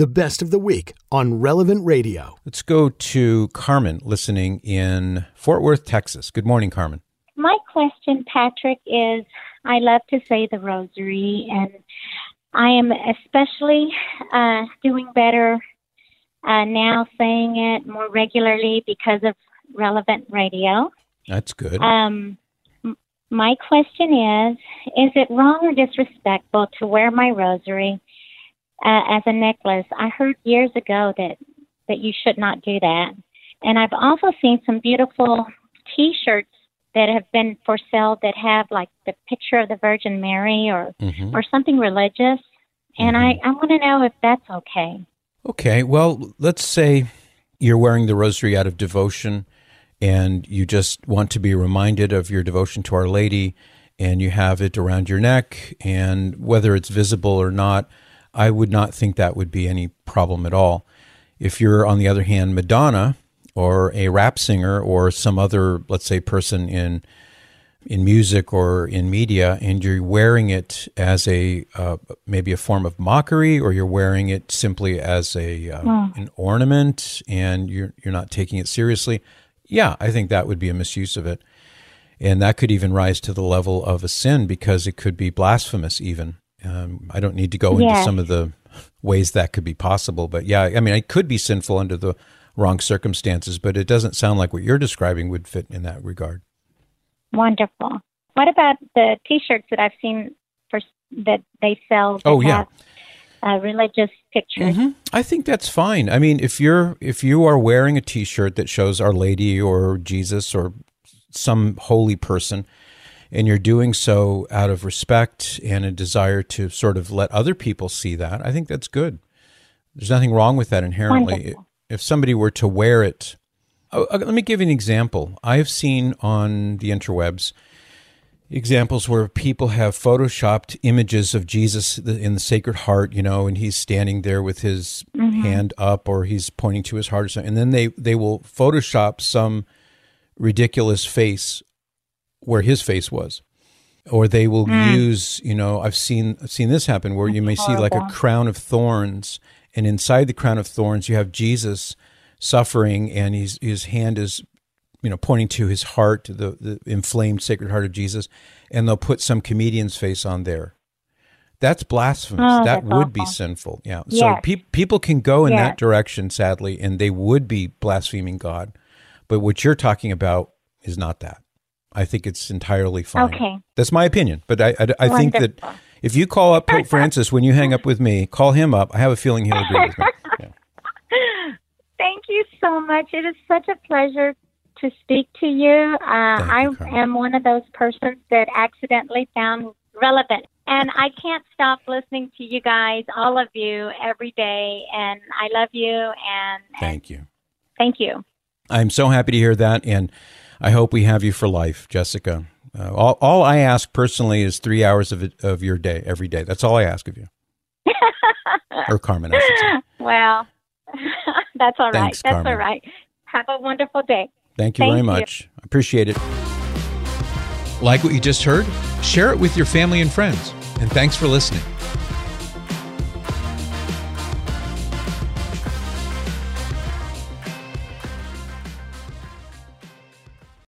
the best of the week on Relevant Radio. Let's go to Carmen listening in Fort Worth, Texas. Good morning, Carmen. My question, Patrick, is I love to say the rosary, and I am especially uh, doing better uh, now saying it more regularly because of Relevant Radio. That's good. Um, my question is Is it wrong or disrespectful to wear my rosary uh, as a necklace? I heard years ago that, that you should not do that. And I've also seen some beautiful t shirts that have been for sale that have like the picture of the Virgin Mary or, Mhm. or something religious. And I, I want to know if that's okay. Okay, well, let's say you're wearing the rosary out of devotion and you just want to be reminded of your devotion to Our Lady and you have it around your neck and whether it's visible or not, I would not think that would be any problem at all. If you're on the other hand Madonna or a rap singer or some other let's say person in in music or in media and you're wearing it as a uh, maybe a form of mockery or you're wearing it simply as a uh, an ornament and you're you're not taking it seriously yeah i think that would be a misuse of it. And that could even rise to the level of a sin because it could be blasphemous even um, i don't need to go into some of the ways that could be possible but yeah i mean it could be sinful under the wrong circumstances but it doesn't sound like what you're describing would fit in that regard Wonderful. What about the T-shirts that I've seen for that they sell? That Oh, yeah. have, uh, religious pictures. Mhm. I think that's fine. I mean, if you're if you are wearing a T-shirt that shows Our Lady or Jesus or some holy person, and you're doing so out of respect and a desire to sort of let other people see that, I think that's good. There's nothing wrong with that inherently. Wonderful. If somebody were to wear it, oh, uh, let me give you an example. I have seen on the interwebs examples where people have photoshopped images of Jesus in the Sacred Heart, you know, and he's standing there with his hand up or he's pointing to his heart or something. And then they, they will Photoshop some ridiculous face where his face was. Or they will hmm. use, you know, I've seen I've seen this happen where you may see like a crown of thorns, and inside the crown of thorns you have Jesus suffering, and he's, his hand is you know, pointing to his heart, the, the inflamed sacred heart of Jesus, and they'll put some comedian's face on there. That's blasphemous. Oh, that that's would be sinful. Yeah. So Yes. pe- people can go in that direction, sadly, and they would be blaspheming God. But what you're talking about is not that. I think it's entirely fine. Okay. That's my opinion. But I, I, I think that if you call up Pope Francis when you hang up with me, call him up. I have a feeling he'll agree with me. Yeah. Thank you so much. It is such a pleasure to speak to you. Uh, I you, am one of those persons that accidentally found relevant. And I can't stop listening to you guys, all of you, every day. And I love you. And, and Thank you. thank you. I'm so happy to hear that, and I hope we have you for life, Jessica. Uh, all, all I ask personally is three hours of it, of your day every day. That's all I ask of you, or Carmen. I should say. Well, that's all right. Thanks, that's Carmen. all right. Have a wonderful day. Thank you Thank very much. I appreciate it. Like what you just heard? Share it with your family and friends. And thanks for listening.